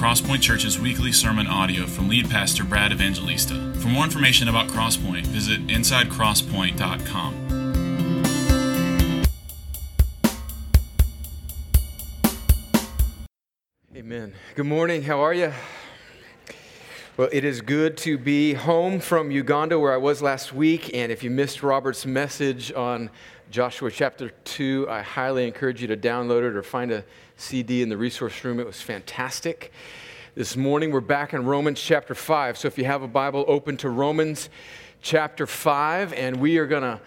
Crosspoint Church's weekly sermon audio from lead pastor Brad Evangelista. For more information about Crosspoint, visit insidecrosspoint.com. Amen. Good morning. How are you? Well, it is good to be home from Uganda where I was last week. And if you missed Robert's message on Joshua chapter 2, I highly encourage you to download it or find a CD in the resource room. It was fantastic. This morning we're back in Romans chapter 5. So if you have a Bible, open to Romans chapter 5, and we are going to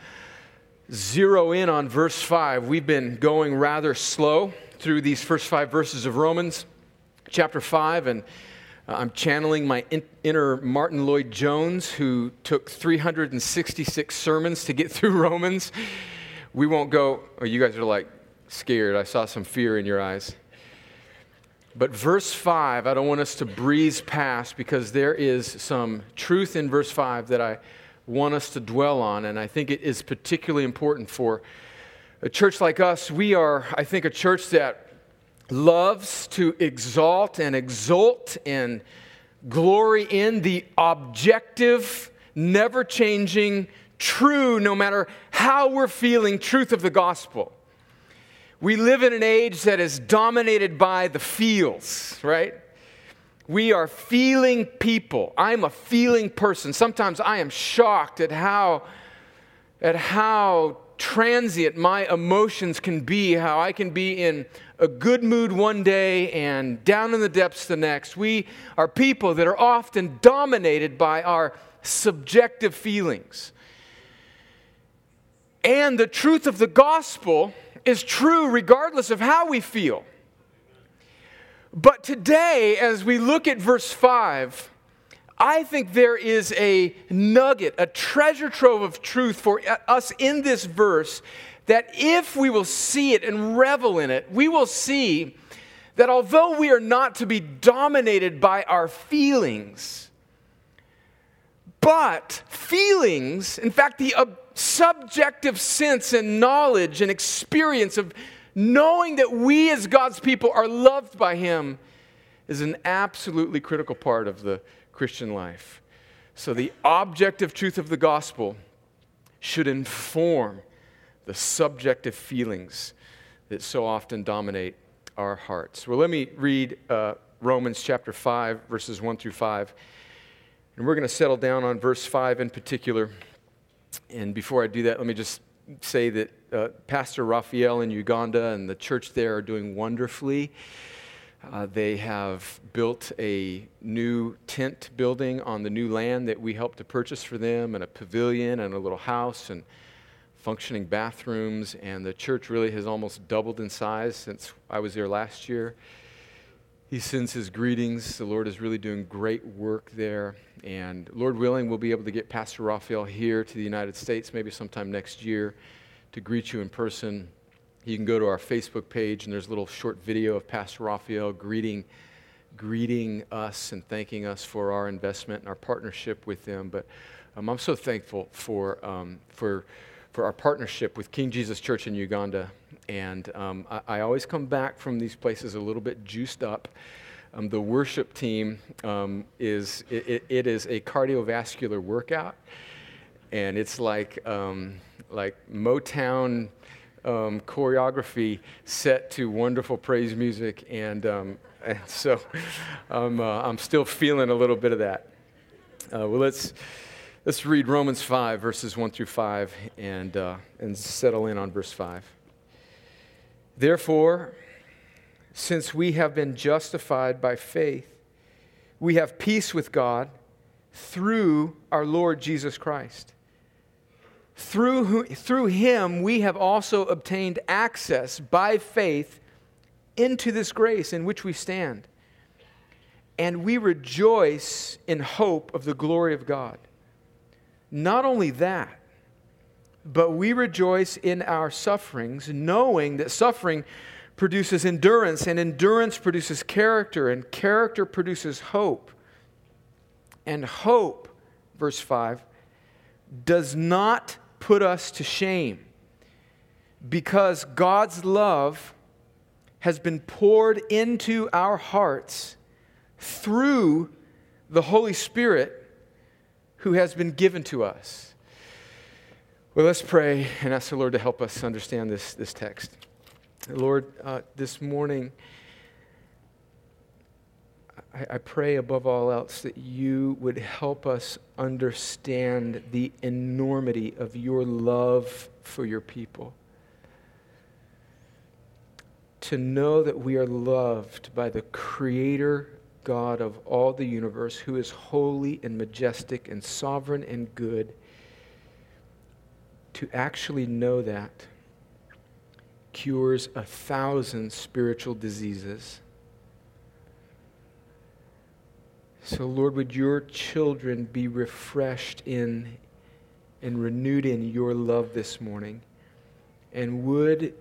zero in on verse 5. We've been going rather slow through these first five verses of Romans chapter 5, and uh, I'm channeling my in- inner Martyn Lloyd-Jones, who took 366 sermons to get through Romans. We won't go, oh, you guys are like scared. I saw some fear in your eyes. But verse 5, I don't want us to breeze past because there is some truth in verse 5 that I want us to dwell on, and I think it is particularly important for a church like us. We are, I think, a church that loves to exalt and exult and glory in the objective, never changing, true, no matter how we're feeling, truth of the gospel. We live in an age that is dominated by the feels, right? We are feeling people. I'm a feeling person. Sometimes I am shocked at how, at how transient my emotions can be, how I can be in a good mood one day and down in the depths the next. We are people that are often dominated by our subjective feelings. And the truth of the gospel is true regardless of how we feel. But today, as we look at verse 5, I think there is a nugget, a treasure trove of truth for us in this verse that if we will see it and revel in it, we will see that although we are not to be dominated by our feelings, but feelings, in fact, the subjective sense and knowledge and experience of knowing that we as God's people are loved by Him is an absolutely critical part of the Christian life. So, the objective truth of the gospel should inform the subjective feelings that so often dominate our hearts. Well, let me read uh, Romans chapter 5, verses 1 through 5. And we're going to settle down on verse 5 in particular. And before I do that, let me just say that uh, Pastor Raphael in Uganda and the church there are doing wonderfully. Uh, they have built a new tent building on the new land that we helped to purchase for them, and a pavilion and a little house and functioning bathrooms. And the church really has almost doubled in size since I was there last year. He sends his greetings. The Lord is really doing great work there. And Lord willing, we'll be able to get Pastor Raphael here to the United States maybe sometime next year to greet you in person. You can go to our Facebook page, and there's a little short video of Pastor Raphael greeting, greeting us and thanking us for our investment and our partnership with them. But um, I'm so thankful for, um, for, for our partnership with King Jesus Church in Uganda and um, I, I, always come back from these places a little bit juiced up. Um, the worship team um, is it, it is a cardiovascular workout, and it's like um, like Motown um, choreography set to wonderful praise music, and, and so I'm uh, I'm still feeling a little bit of that. Uh, well, let's. Let's read Romans 5, verses 1 through 5, and, uh, and settle in on verse 5. Therefore, since we have been justified by faith, we have peace with God through our Lord Jesus Christ. Through, who, through him, we have also obtained access by faith into this grace in which we stand. And we rejoice in hope of the glory of God. Not only that, but we rejoice in our sufferings, knowing that suffering produces endurance, and endurance produces character, and character produces hope. And hope, verse 5, does not put us to shame because God's love has been poured into our hearts through the Holy Spirit who has been given to us. Well, let's pray and ask the Lord to help us understand this, this text. Lord, uh, this morning, I, I pray above all else that you would help us understand the enormity of your love for your people. To know that we are loved by the Creator God of all the universe, who is holy and majestic and sovereign and good, to actually know that cures a thousand spiritual diseases So, Lord, would your children be refreshed in and renewed in your love this morning? And would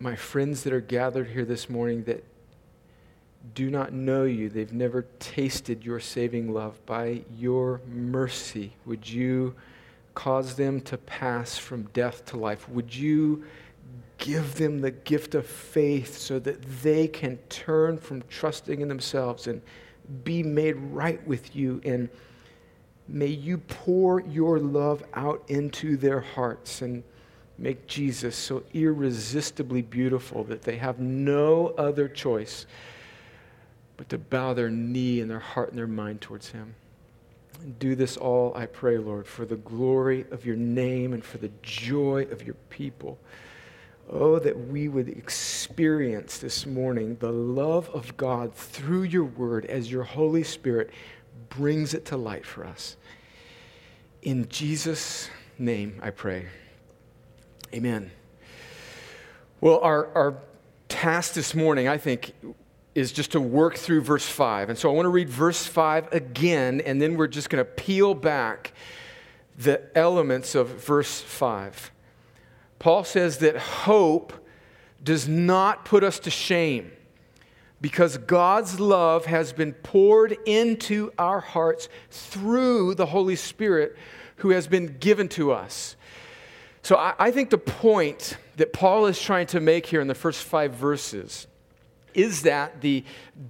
my friends that are gathered here this morning that do not know you, they've never tasted your saving love, by your mercy, would you cause them to pass from death to life? Would you give them the gift of faith so that they can turn from trusting in themselves and be made right with you. And may you pour your love out into their hearts and make Jesus so irresistibly beautiful that they have no other choice but to bow their knee and their heart and their mind towards Him. And do this all, I pray, Lord, for the glory of your name and for the joy of your people. Oh, that we would experience this morning the love of God through your word as your Holy Spirit brings it to light for us. In Jesus' name, I pray. Amen. Well, our, our task this morning, I think, is just to work through verse 5. And so I want to read verse 5 again, and then we're just going to peel back the elements of verse 5. Paul says that hope does not put us to shame because God's love has been poured into our hearts through the Holy Spirit who has been given to us. So I, I, think the point that Paul is trying to make here in the first five verses is that the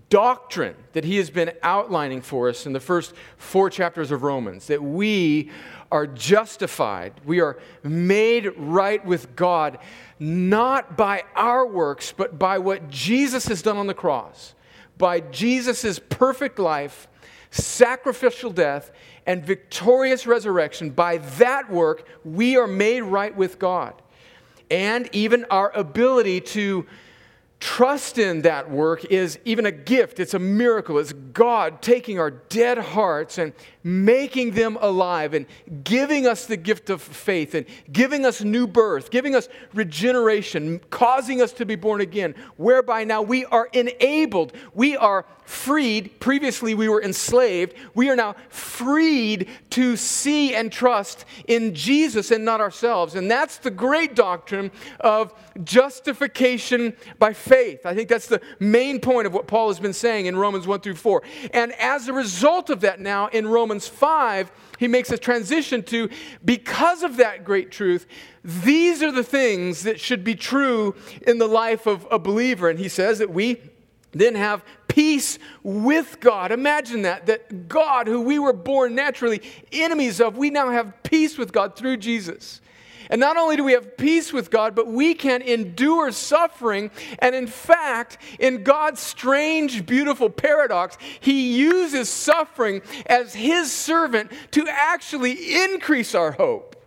doctrine that he has been outlining for us in the first four chapters of Romans, that we are justified, we are made right with God, not by our works, but by what Jesus has done on the cross, by Jesus' perfect life, sacrificial death, and victorious resurrection. By that work, we are made right with God. And even our ability to trust in that work is even a gift. It's a miracle. It's God taking our dead hearts and making them alive and giving us the gift of faith and giving us new birth, giving us regeneration, causing us to be born again, whereby now we are enabled, we are freed. Previously, we were enslaved. We are now freed to see and trust in Jesus and not ourselves. And that's the great doctrine of justification by faith. I think that's the main point of what Paul has been saying in Romans 1 through 4. And as a result of that, now in Romans 5, he makes a transition to because of that great truth, these are the things that should be true in the life of a believer. And he says that we then have peace with God. Imagine that, that God, who we were born naturally enemies of, we now have peace with God through Jesus. And not only do we have peace with God, but we can endure suffering. And in fact, in God's strange, beautiful paradox, He uses suffering as His servant to actually increase our hope.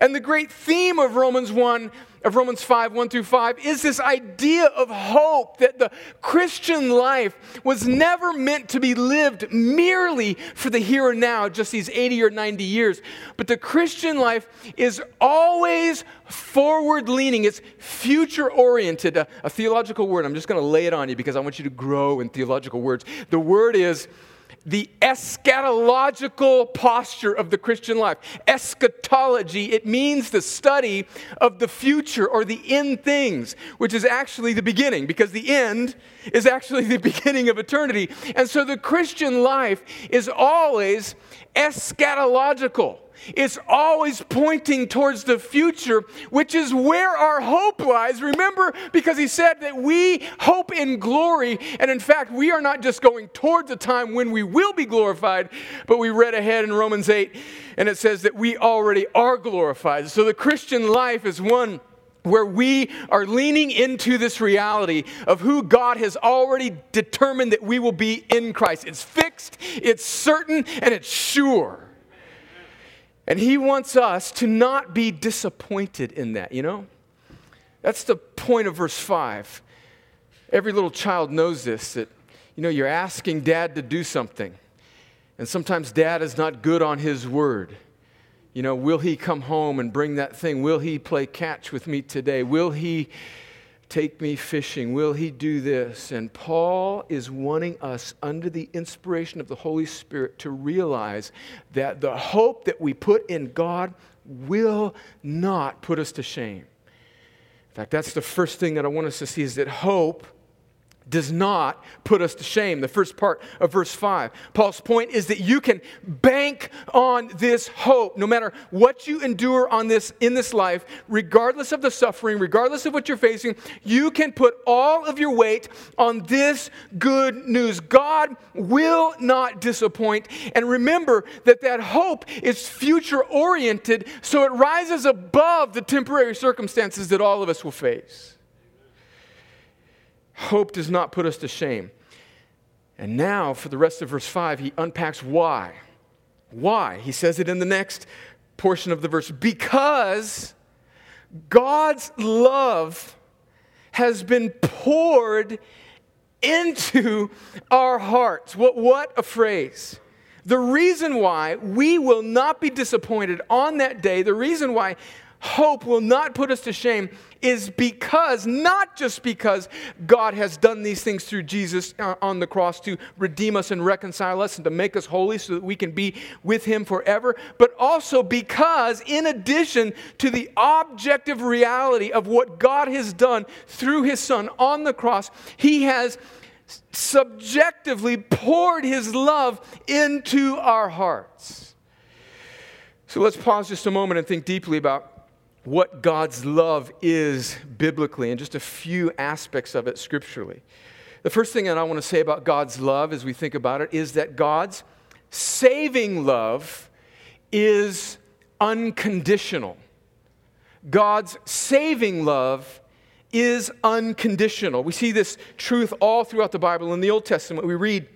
And the great theme of Romans 1 of Romans 5, 1 through 5, is this idea of hope that the Christian life was never meant to be lived merely for the here and now, just these 80 or 90 years. But the Christian life is always forward leaning, it's future oriented. A, a, theological word, I'm just going to lay it on you because I want you to grow in theological words. The word is the eschatological posture of the Christian life. Eschatology, it means the study of the future or the end things, which is actually the beginning, because the end is actually the beginning of eternity. And so the Christian life is always eschatological. It's always pointing towards the future, which is where our hope lies. Remember, because he said that we hope in glory. And in fact, we are not just going towards a time when we will be glorified, but we read ahead in Romans 8, and it says that we already are glorified. So the Christian life is one where we are leaning into this reality of who God has already determined that we will be in Christ. It's fixed, it's certain, and it's sure. And He wants us to not be disappointed in that, you know? That's the point of verse 5. Every little child knows this that, you know, you're asking dad to do something, and sometimes dad is not good on his word. You know, will he come home and bring that thing? Will he play catch with me today? Will he take me fishing? Will he do this? And Paul is wanting us, under the inspiration of the Holy Spirit, to realize that the hope that we put in God will not put us to shame. In fact, that's the first thing that I want us to see is that hope does not put us to shame. The first part of verse 5. Paul's point is that you can bank on this hope no matter what you endure on this in this life, regardless of the suffering, regardless of what you're facing, you can put all of your weight on this good news. God will not disappoint. And remember that that hope is future oriented, so it rises above the temporary circumstances that all of us will face. Hope does not put us to shame. And now, for the rest of verse 5, he unpacks why. Why? He says it in the next portion of the verse. Because God's love has been poured into our hearts. What, what a phrase. The reason why we will not be disappointed on that day, the reason why hope will not put us to shame is because, not just because God has done these things through Jesus uh, on the cross to redeem us and reconcile us and to make us holy so that we can be with Him forever, but also because, in addition to the objective reality of what God has done through His Son on the cross, He has subjectively poured His love into our hearts. So let's pause just a moment and think deeply about what God's love is biblically and just a few aspects of it scripturally. The first thing that I want to say about God's love as we think about it is that God's saving love is unconditional. God's saving love is unconditional. We see this truth all throughout the Bible. In the Old Testament, we read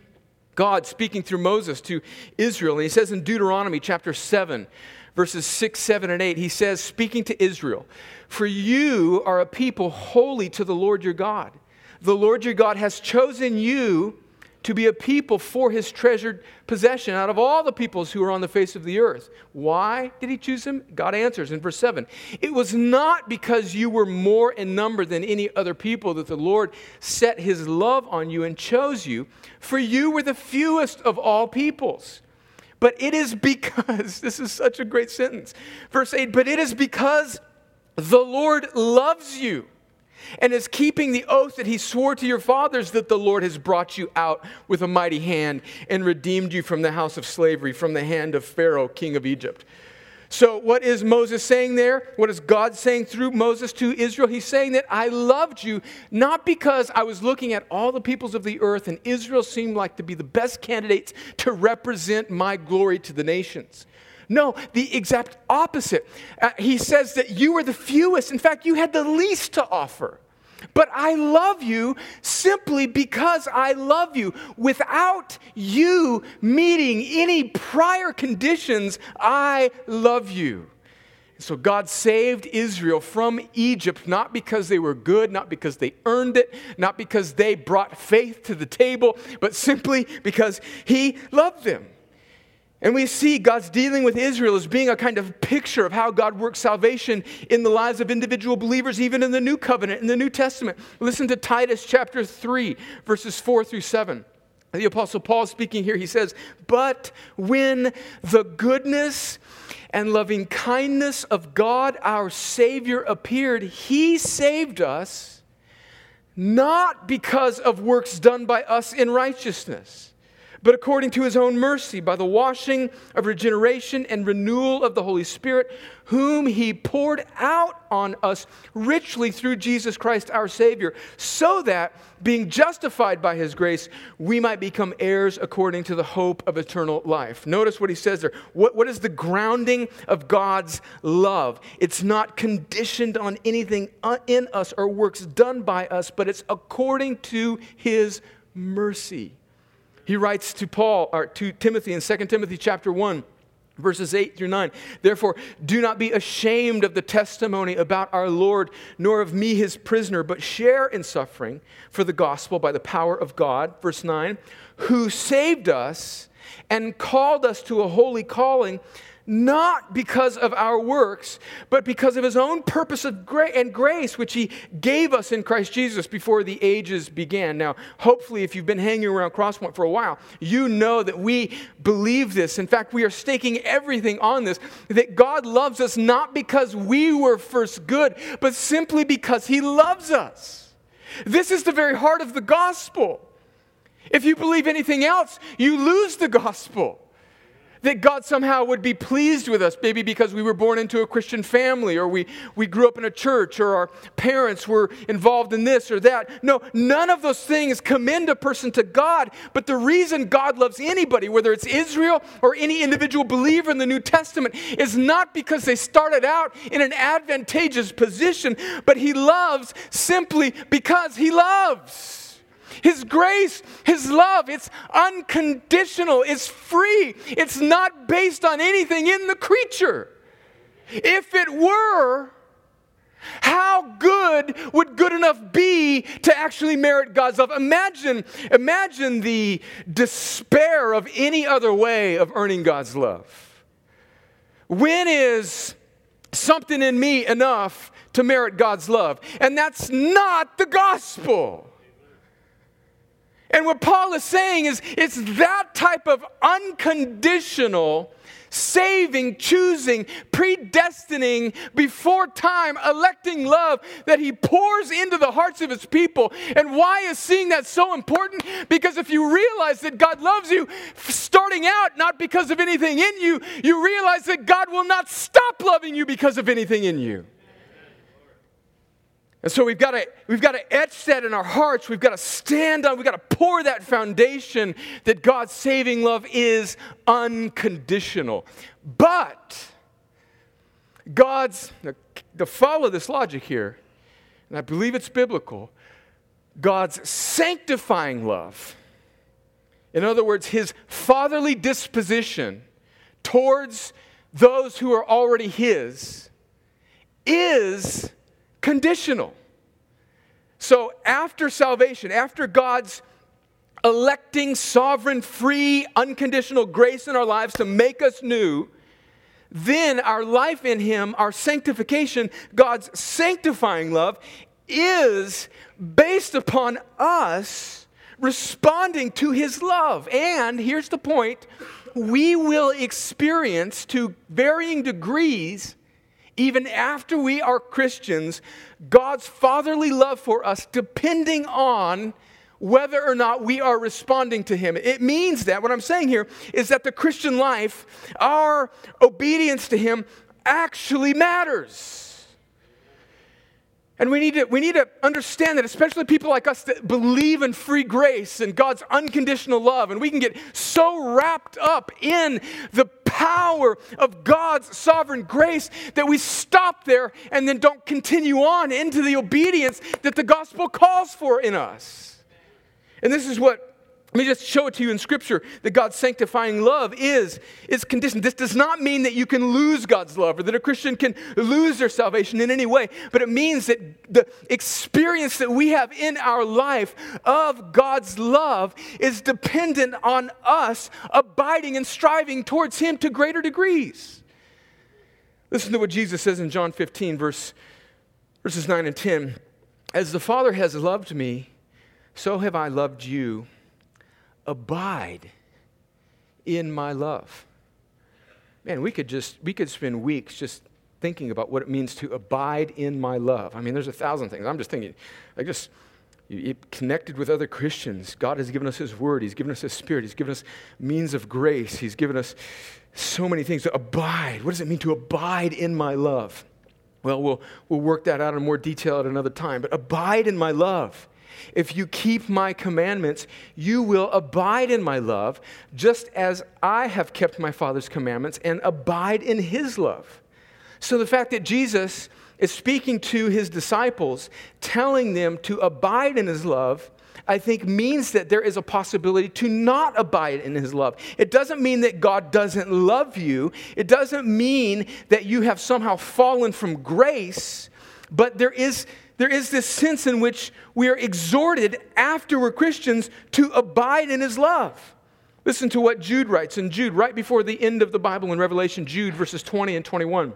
God speaking through Moses to Israel, and he says in Deuteronomy chapter 7, verses 6, 7, and 8, he says, speaking to Israel, For you are a people holy to the Lord your God. The Lord your God has chosen you to be a people for his treasured possession out of all the peoples who are on the face of the earth. Why did he choose them? God answers in verse 7. It was not because you were more in number than any other people that the Lord set his love on you and chose you, for you were the fewest of all peoples. But it is because, this is such a great sentence. Verse 8, but it is because the Lord loves you and is keeping the oath that he swore to your fathers that the Lord has brought you out with a mighty hand and redeemed you from the house of slavery, from the hand of Pharaoh, king of Egypt. So, what is Moses saying there? What is God saying through Moses to Israel? He's saying that I loved you not because I was looking at all the peoples of the earth and Israel seemed like to be the best candidates to represent my glory to the nations. No, the exact opposite. Uh, he says that you were the fewest. In fact, you had the least to offer. But I love you simply because I love you. Without you meeting any prior conditions, I love you. So God saved Israel from Egypt not because they were good, not because they earned it, not because they brought faith to the table, but simply because He loved them. And we see God's dealing with Israel as being a kind of picture of how God works salvation in the lives of individual believers, even in the New Covenant, in the New Testament. Listen to Titus chapter 3, verses 4 through 7. The Apostle Paul speaking here, he says, But when the goodness and loving kindness of God our Savior appeared, he saved us not because of works done by us in righteousness but according to his own mercy, by the washing of regeneration and renewal of the Holy Spirit, whom he poured out on us richly through Jesus Christ our Savior, so that, being justified by his grace, we might become heirs according to the hope of eternal life. Notice what he says there. What, what is the grounding of God's love? It's not conditioned on anything uh, in us or works done by us, but it's according to his mercy. He writes to Paul or to Timothy in 2 Timothy chapter 1 verses 8 through 9. Therefore, do not be ashamed of the testimony about our Lord, nor of me his prisoner, but share in suffering for the gospel by the power of God. Verse 9, who saved us and called us to a holy calling not because of our works, but because of his own purpose of gra- and grace, which he gave us in Christ Jesus before the ages began. Now, hopefully, if you've been hanging around Crosspoint for a while, you know that we believe this. In fact, we are staking everything on this that God loves us not because we were first good, but simply because he loves us. This is the very heart of the gospel. If you believe anything else, you lose the gospel that God somehow would be pleased with us, maybe because we were born into a Christian family or we, we grew up in a church or our parents were involved in this or that. No, none of those things commend a person to God. But the reason God loves anybody, whether it's Israel or any individual believer in the New Testament, is not because they started out in an advantageous position, but He loves simply because He loves. His grace, His love, it's unconditional, it's free, it's not based on anything in the creature. If it were, how good would good enough be to actually merit God's love? Imagine, imagine the despair of any other way of earning God's love. When is something in me enough to merit God's love? And that's not the gospel. And what Paul is saying is it's that type of unconditional saving, choosing, predestining, before time, electing love that he pours into the hearts of his people. And why is seeing that so important? Because if you realize that God loves you starting out not because of anything in you, you realize that God will not stop loving you because of anything in you. And so we've got to we've got to etch that in our hearts. We've got to stand on, we've got to pour that foundation that God's saving love is unconditional. But God's to follow this logic here, and I believe it's biblical, God's sanctifying love. In other words, his fatherly disposition towards those who are already his is conditional. So after salvation, after God's electing, sovereign, free, unconditional grace in our lives to make us new, then our life in Him, our sanctification, God's sanctifying love, is based upon us responding to His love. And here's the point we will experience to varying degrees even after we are Christians, God's fatherly love for us depending on whether or not we are responding to Him. It means that, what I'm saying here is that the Christian life, our obedience to Him, actually matters. And we need, to, we need to understand that, especially people like us that believe in free grace and God's unconditional love, and we can get so wrapped up in the power of God's sovereign grace that we stop there and then don't continue on into the obedience that the gospel calls for in us. And this is what let me just show it to you in Scripture that God's sanctifying love is, is conditioned. This does not mean that you can lose God's love or that a Christian can lose their salvation in any way, but it means that the experience that we have in our life of God's love is dependent on us abiding and striving towards Him to greater degrees. Listen to what Jesus says in John 15, verse, verses 9 and 10. As the Father has loved me, so have I loved you abide in my love. Man, we could just, we could spend weeks just thinking about what it means to abide in my love. I mean, there's a thousand things. I'm just thinking, like just connected with other Christians. God has given us His Word, He's given us His Spirit, He's given us means of grace, He's given us so many things. To abide. What does it mean to abide in my love? Well, we'll, we'll work that out in more detail at another time. But abide in my love. If you keep my commandments, you will abide in my love, just as I have kept my Father's commandments and abide in his love. So the fact that Jesus is speaking to his disciples, telling them to abide in his love, I think means that there is a possibility to not abide in his love. It doesn't mean that God doesn't love you, it doesn't mean that you have somehow fallen from grace, but there is. There is this sense in which we are exhorted after we're Christians to abide in his love. Listen to what Jude writes in Jude, right before the end of the Bible in Revelation, Jude verses 20 and 21.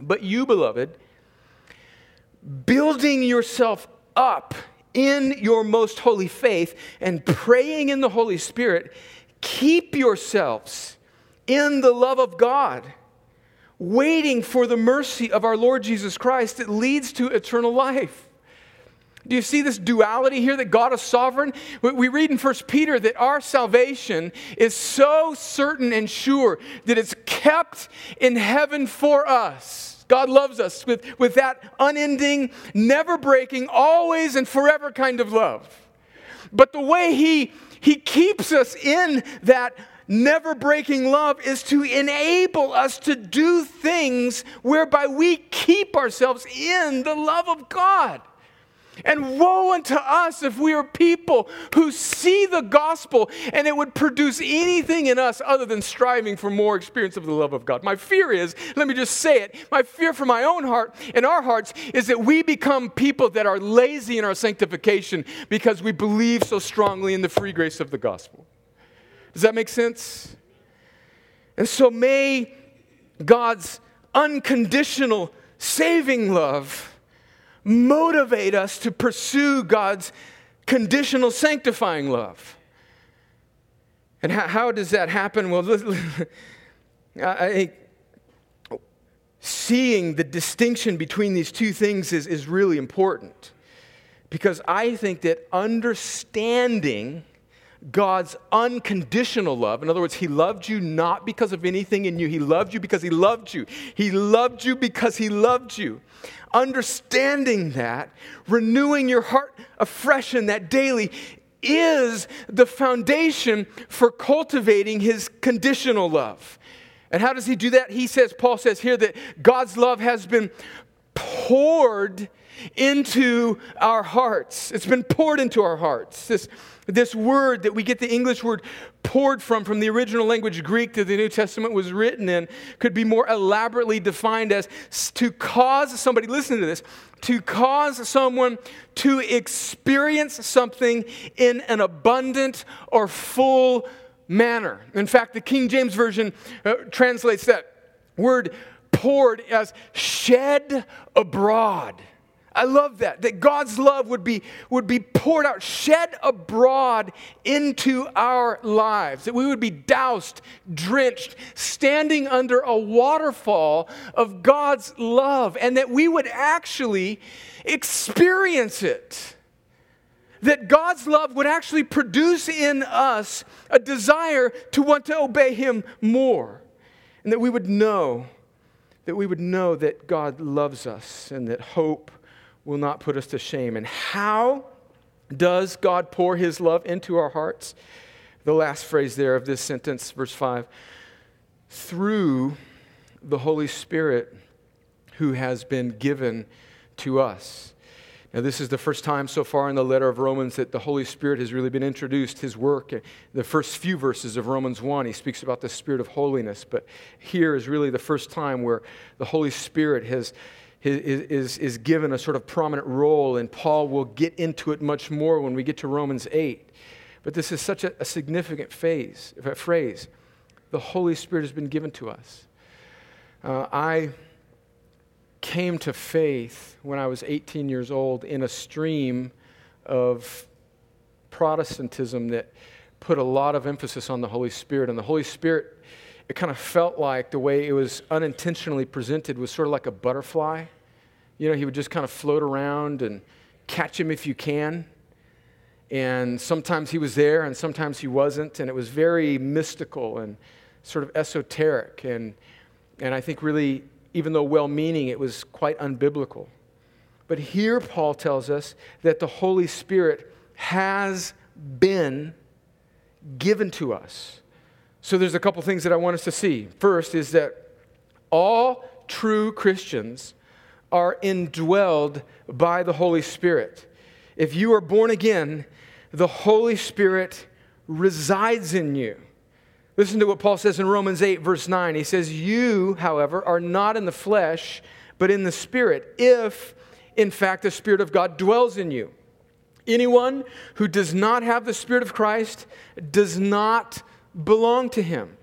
But you, beloved, building yourself up in your most holy faith and praying in the Holy Spirit, keep yourselves in the love of God, waiting for the mercy of our Lord Jesus Christ that leads to eternal life. Do you see this duality here that God is sovereign? We read in 1 Peter that our salvation is so certain and sure that it's kept in heaven for us. God loves us with, with that unending, never breaking, always and forever kind of love. But the way He, he keeps us in that never breaking love is to enable us to do things whereby we keep ourselves in the love of God. And woe unto us if we are people who see the gospel and it would produce anything in us other than striving for more experience of the love of God. My fear is, let me just say it, my fear for my own heart and our hearts is that we become people that are lazy in our sanctification because we believe so strongly in the free grace of the gospel. Does that make sense? And so may God's unconditional saving love motivate us to pursue God's conditional sanctifying love. And how, how does that happen? Well, I, think seeing the distinction between these two things is, is really important because I think that understanding God's unconditional love. In other words, He loved you not because of anything in you. He loved you because He loved you. He loved you because He loved you. Understanding that, renewing your heart afresh in that daily, is the foundation for cultivating His conditional love. And how does He do that? He says, Paul says here that God's love has been poured into our hearts. It's been poured into our hearts. This this word that we get the English word poured from, from the original language Greek that the New Testament was written in, could be more elaborately defined as to cause somebody, listen to this, to cause someone to experience something in an abundant or full manner. In fact, the King James Version uh, translates that word poured as shed abroad. I love that, that God's love would be, would be poured out, shed abroad into our lives, that we would be doused, drenched, standing under a waterfall of God's love, and that we would actually experience it. That God's love would actually produce in us a desire to want to obey Him more, and that we would know. That we would know that God loves us and that hope will not put us to shame. And how does God pour his love into our hearts? The last phrase there of this sentence, verse 5 through the Holy Spirit who has been given to us. Now, this is the first time so far in the letter of Romans that the Holy Spirit has really been introduced, his work. The first few verses of Romans 1, he speaks about the Spirit of holiness, but here is really the first time where the Holy Spirit has is, is given a sort of prominent role, and Paul will get into it much more when we get to Romans 8. But this is such a, a significant phase, a phrase. The Holy Spirit has been given to us. Uh, I came to faith when I was 18 years old in a stream of Protestantism that put a lot of emphasis on the Holy Spirit. And the Holy Spirit, it kind of felt like the way it was unintentionally presented was sort of like a butterfly. You know, he would just kind of float around and catch him if you can. And sometimes he was there and sometimes he wasn't. And it was very mystical and sort of esoteric. And, and I think really, even though well meaning, it was quite unbiblical. But here Paul tells us that the Holy Spirit has been given to us. So there's a couple things that I want us to see. First is that all true Christians are indwelled by the Holy Spirit. If you are born again, the Holy Spirit resides in you. Listen to what Paul says in Romans 8, verse 9. He says, You, however, are not in the flesh, but in the Spirit, if, in fact, the Spirit of God dwells in you. Anyone who does not have the Spirit of Christ does not belong to him.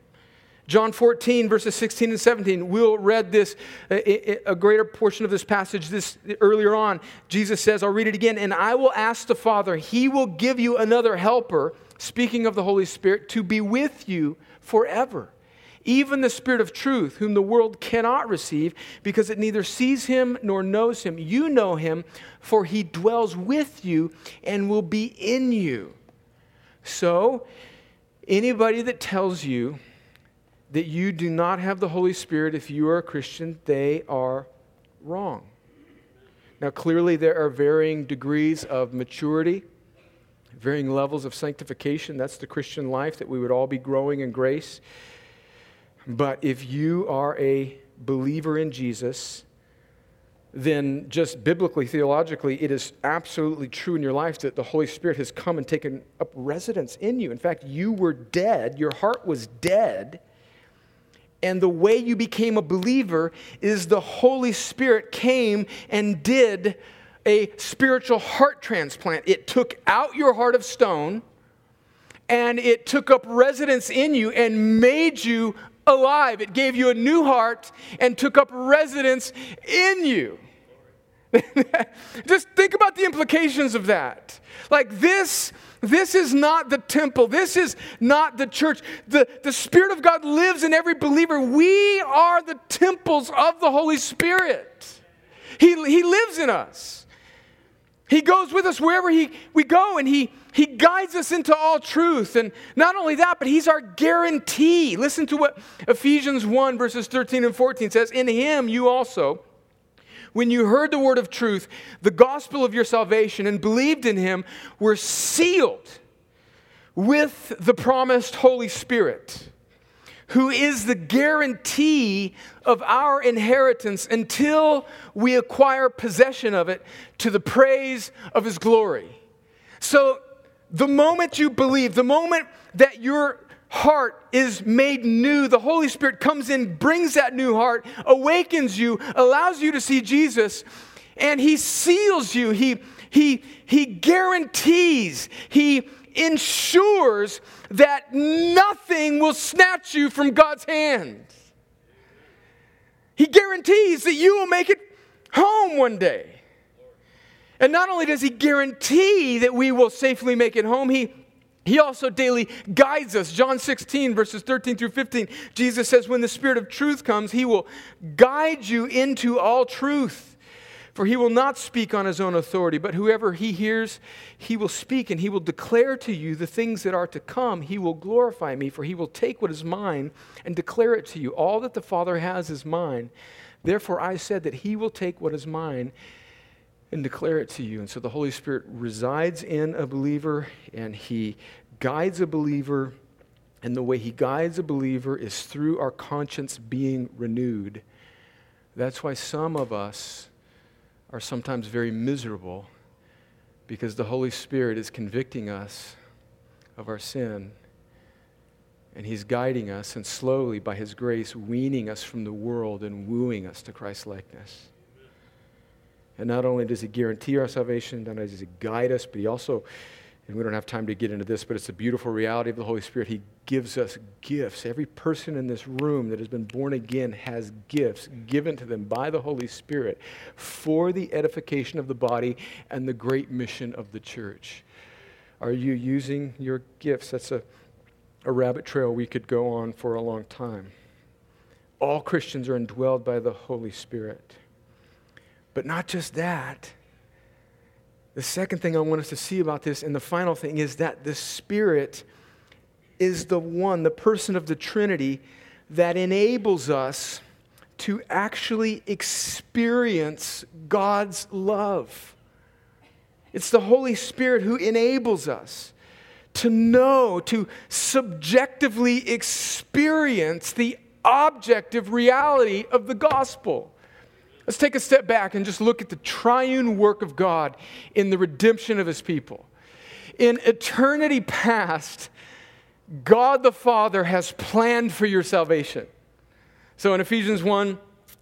John 14, verses 16 and 17. We'll read this, uh, a, a, greater portion of this passage this earlier on. Jesus says, I'll read it again, and I will ask the Father, he will give you another helper, speaking of the Holy Spirit, to be with you forever even the Spirit of truth, whom the world cannot receive, because it neither sees him nor knows him. You know him, for he dwells with you and will be in you. So, anybody that tells you that you do not have the Holy Spirit if you are a Christian, they are wrong. Now, clearly, there are varying degrees of maturity, varying levels of sanctification. That's the Christian life, that we would all be growing in grace. But if you are a believer in Jesus, then just biblically, theologically, it is absolutely true in your life that the Holy Spirit has come and taken up residence in you. In fact, you were dead, your heart was dead. And the way you became a believer is the Holy Spirit came and did a spiritual heart transplant. It took out your heart of stone and it took up residence in you and made you alive. It gave you a new heart and took up residence in you. Just think about the implications of that. Like this, this is not the temple. This is not the church. The, the Spirit of God lives in every believer. We are the temples of the Holy Spirit. He, he lives in us. He goes with us wherever he, we go, and he, he guides us into all truth. And not only that, but He's our guarantee. Listen to what Ephesians 1, verses 13 and 14 says In Him you also, when you heard the word of truth, the gospel of your salvation, and believed in Him, were sealed with the promised Holy Spirit, who is the guarantee of our inheritance until we acquire possession of it to the praise of His glory. So, the moment you believe, the moment that your heart is made new, the Holy Spirit comes in, brings that new heart, awakens you, allows you to see Jesus, and He seals you. He, he, he guarantees, He ensures that nothing will snatch you from God's hand. He guarantees that you will make it home one day. And not only does he guarantee that we will safely make it home, he he also daily guides us. John 16, verses 13 through 15, Jesus says, When the Spirit of truth comes, he will guide you into all truth. For he will not speak on his own authority, but whoever he hears, he will speak, and he will declare to you the things that are to come. He will glorify me, for he will take what is mine and declare it to you. All that the Father has is mine. Therefore, I said that he will take what is mine and declare it to you. And so the Holy Spirit resides in a believer and he guides a believer. And the way he guides a believer is through our conscience being renewed. That's why some of us are sometimes very miserable because the Holy Spirit is convicting us of our sin. And He's guiding us and slowly, by His grace, weaning us from the world and wooing us to Christ likeness. And not only does He guarantee our salvation, not only does He guide us, but He also, and we don't have time to get into this, but it's a beautiful reality of the Holy Spirit. He gives us gifts. Every person in this room that has been born again has gifts given to them by the Holy Spirit for the edification of the body and the great mission of the church. Are you using your gifts? That's a, a rabbit trail we could go on for a long time. All Christians are indwelled by the Holy Spirit. But not just that. The second thing I want us to see about this, and the final thing, is that the Spirit is the one, the person of the Trinity, that enables us to actually experience God's love. It's the Holy Spirit who enables us to know, to subjectively experience the objective reality of the gospel. Let's take a step back and just look at the triune work of God in the redemption of his people. In eternity past, God the Father has planned for your salvation. So in Ephesians 1,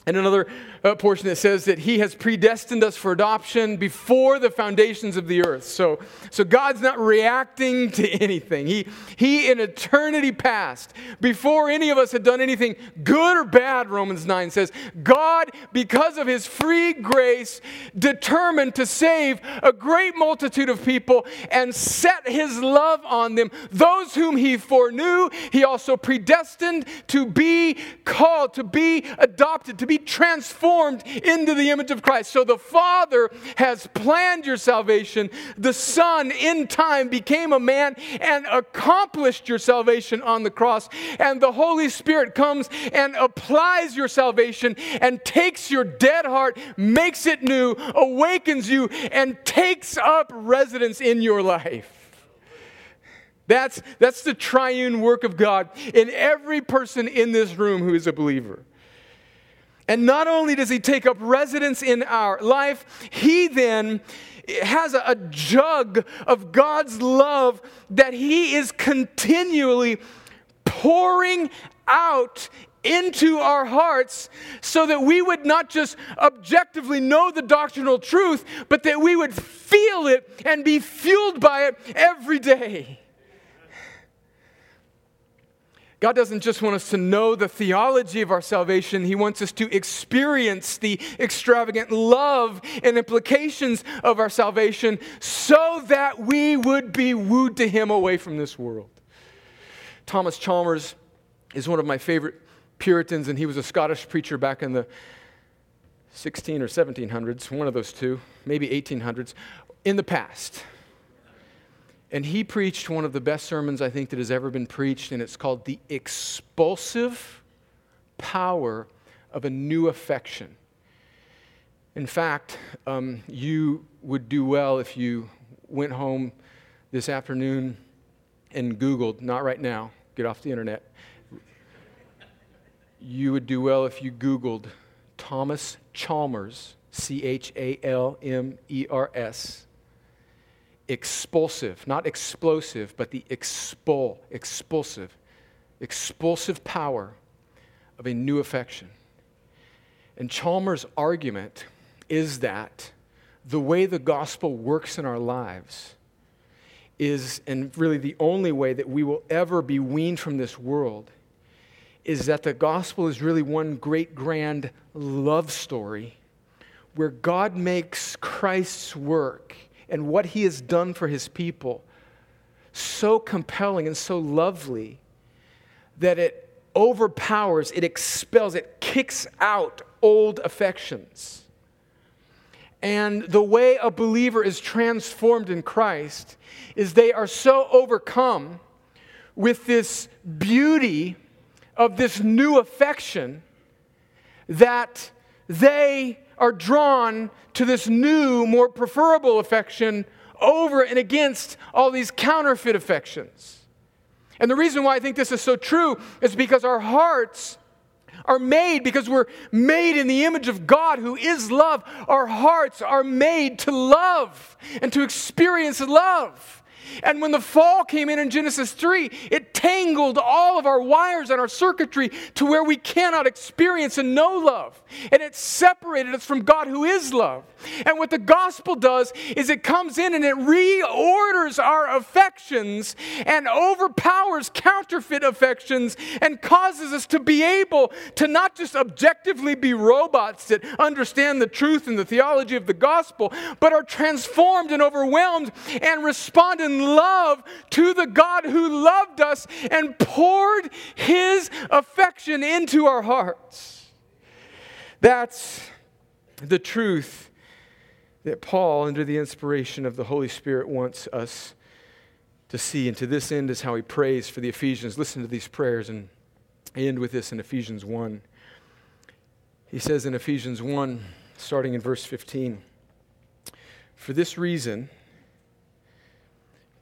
and another uh, portion that says that he has predestined us for adoption before the foundations of the earth. So, so God's not reacting to anything. He, he, in eternity past, before any of us had done anything good or bad, Romans 9 says, God, because of his free grace, determined to save a great multitude of people and set his love on them. Those whom he foreknew, he also predestined to be called, to be adopted, to be transformed into the image of Christ. So the Father has planned your salvation. The Son, in time, became a man and accomplished your salvation on the cross. And the Holy Spirit comes and applies your salvation and takes your dead heart, makes it new, awakens you, and takes up residence in your life. That's, that's the triune work of God in every person in this room who is a believer. And not only does he take up residence in our life, he then has a, jug of God's love that he is continually pouring out into our hearts so that we would not just objectively know the doctrinal truth, but that we would feel it and be fueled by it every day. God doesn't just want us to know the theology of our salvation, He wants us to experience the extravagant love and implications of our salvation so that we would be wooed to Him away from this world. Thomas Chalmers is one of my favorite Puritans, and he was a Scottish preacher back in the 16 or 1700s, one of those two, maybe 1800s, in the past. And he preached one of the best sermons I think that has ever been preached, and it's called The Expulsive Power of a New Affection. In fact, um, you would do well if you went home this afternoon and Googled, not right now, get off the internet. You would do well if you Googled Thomas Chalmers, C H A L M E R S expulsive, not explosive, but the expul, expulsive, expulsive power of a new affection. And Chalmers' argument is that the way the gospel works in our lives is, and really the only way that we will ever be weaned from this world, is that the gospel is really one great grand love story where God makes Christ's work and what he has done for his people so compelling and so lovely that it overpowers, it expels, it kicks out old affections. And the way a believer is transformed in Christ is they are so overcome with this beauty of this new affection that they are drawn to this new, more preferable affection over and against all these counterfeit affections. And the reason why I think this is so true is because our hearts are made, because we're made in the image of God who is love, our hearts are made to love and to experience love. And when the fall came in in Genesis 3, it tangled all of our wires and our circuitry to where we cannot experience and know love. And it separated us from God who is love. And what the gospel does is it comes in and it reorders our affections and overpowers counterfeit affections and causes us to be able to not just objectively be robots that understand the truth and the theology of the gospel, but are transformed and overwhelmed and respond in love to the God who loved us and poured his affection into our hearts. That's the truth that Paul, under the inspiration of the Holy Spirit, wants us to see. And to this end is how he prays for the Ephesians. Listen to these prayers and I end with this in Ephesians 1. He says in Ephesians 1, starting in verse 15, For this reason,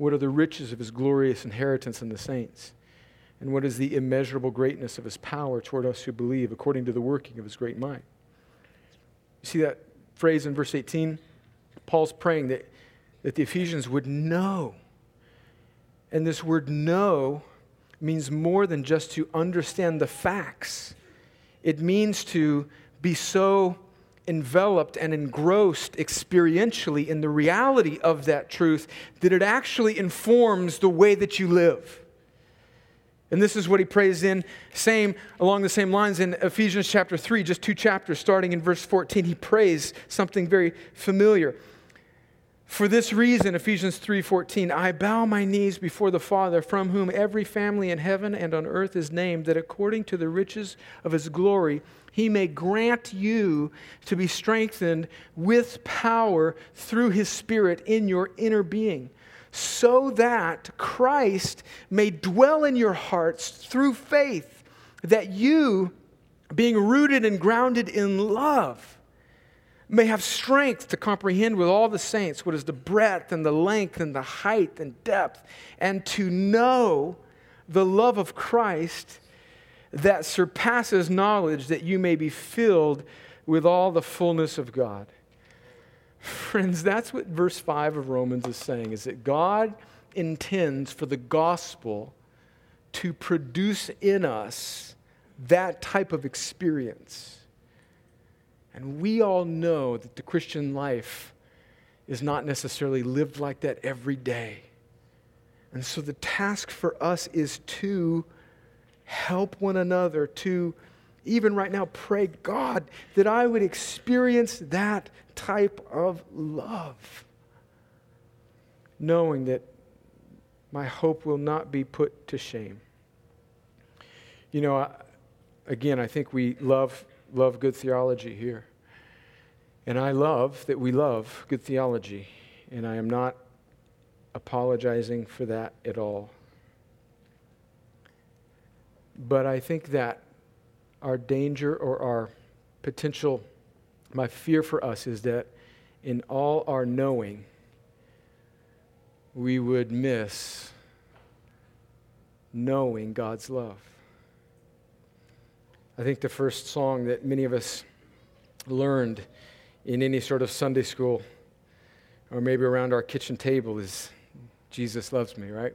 what are the riches of his glorious inheritance in the saints? And what is the immeasurable greatness of his power toward us who believe, according to the working of his great might? You see that phrase in verse 18? Paul's praying that, that the Ephesians would know. And this word know means more than just to understand the facts, it means to be so enveloped and engrossed experientially in the reality of that truth that it actually informs the way that you live. And this is what he prays in, same along the same lines in Ephesians chapter 3, just two chapters, starting in verse 14. He prays something very familiar. For this reason, Ephesians 3:14, I bow my knees before the Father, from whom every family in heaven and on earth is named, that according to the riches of his glory, he may grant you to be strengthened with power through his Spirit in your inner being, so that Christ may dwell in your hearts through faith, that you, being rooted and grounded in love, may have strength to comprehend with all the saints what is the breadth and the length and the height and depth, and to know the love of Christ that surpasses knowledge, that you may be filled with all the fullness of God. Friends, that's what verse 5 of Romans is saying is that God intends for the gospel to produce in us that type of experience. And we all know that the Christian life is not necessarily lived like that every day. And so the task for us is to help one another to, even right now, pray, God, that I would experience that type of love, knowing that my hope will not be put to shame. You know, again, I think we love, love good theology here. And I love that we love good theology. And I am not apologizing for that at all. But I think that our danger or our potential, my fear for us is that in all our knowing, we would miss knowing God's love. I think the first song that many of us learned in any sort of Sunday school or maybe around our kitchen table is Jesus loves me, right?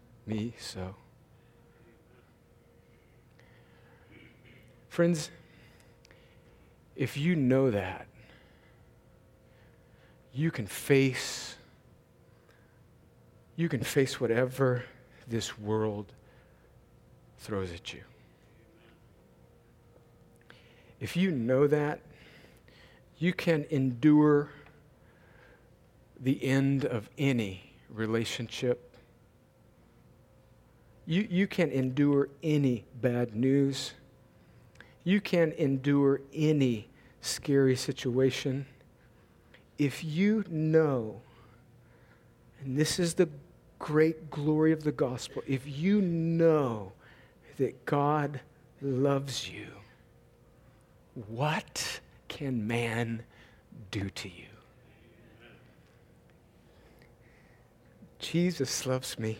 me so. Friends, if you know that, you can face you can face whatever this world throws at you. If you know that, you can endure the end of any relationship you, you can endure any bad news. You can endure any scary situation if you know, and this is the great glory of the gospel, if you know that God loves you, what can man do to you. Jesus loves me.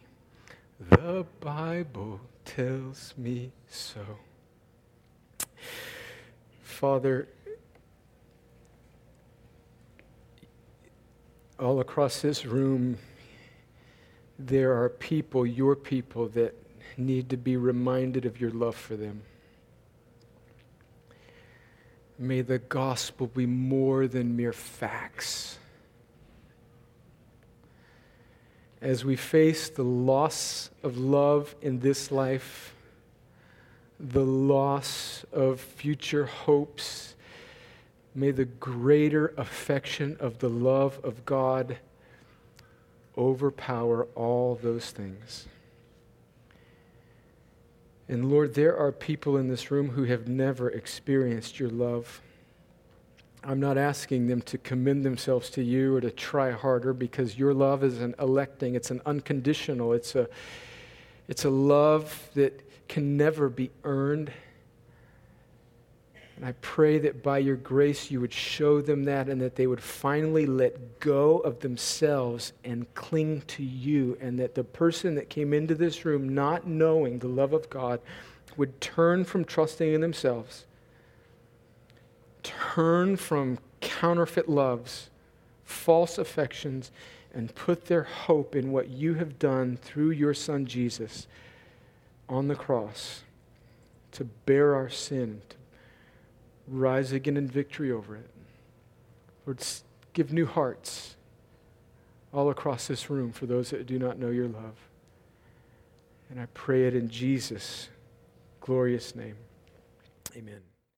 The Bible tells me so. Father, all across this room, there are people, your people, that need to be reminded of your love for them. May the gospel be more than mere facts. As we face the loss of love in this life, the loss of future hopes, may the greater affection of the love of God overpower all those things. And Lord, there are people in this room who have never experienced your love. I'm not asking them to commend themselves to you or to try harder because your love is an electing, it's an unconditional, it's a, it's a love that can never be earned. And I pray that by your grace you would show them that and that they would finally let go of themselves and cling to you. And that the person that came into this room not knowing the love of God would turn from trusting in themselves, turn from counterfeit loves, false affections, and put their hope in what you have done through your Son Jesus on the cross to bear our sin, to rise again in victory over it. Lord, give new hearts all across this room for those that do not know your love. And I pray it in Jesus' glorious name. Amen.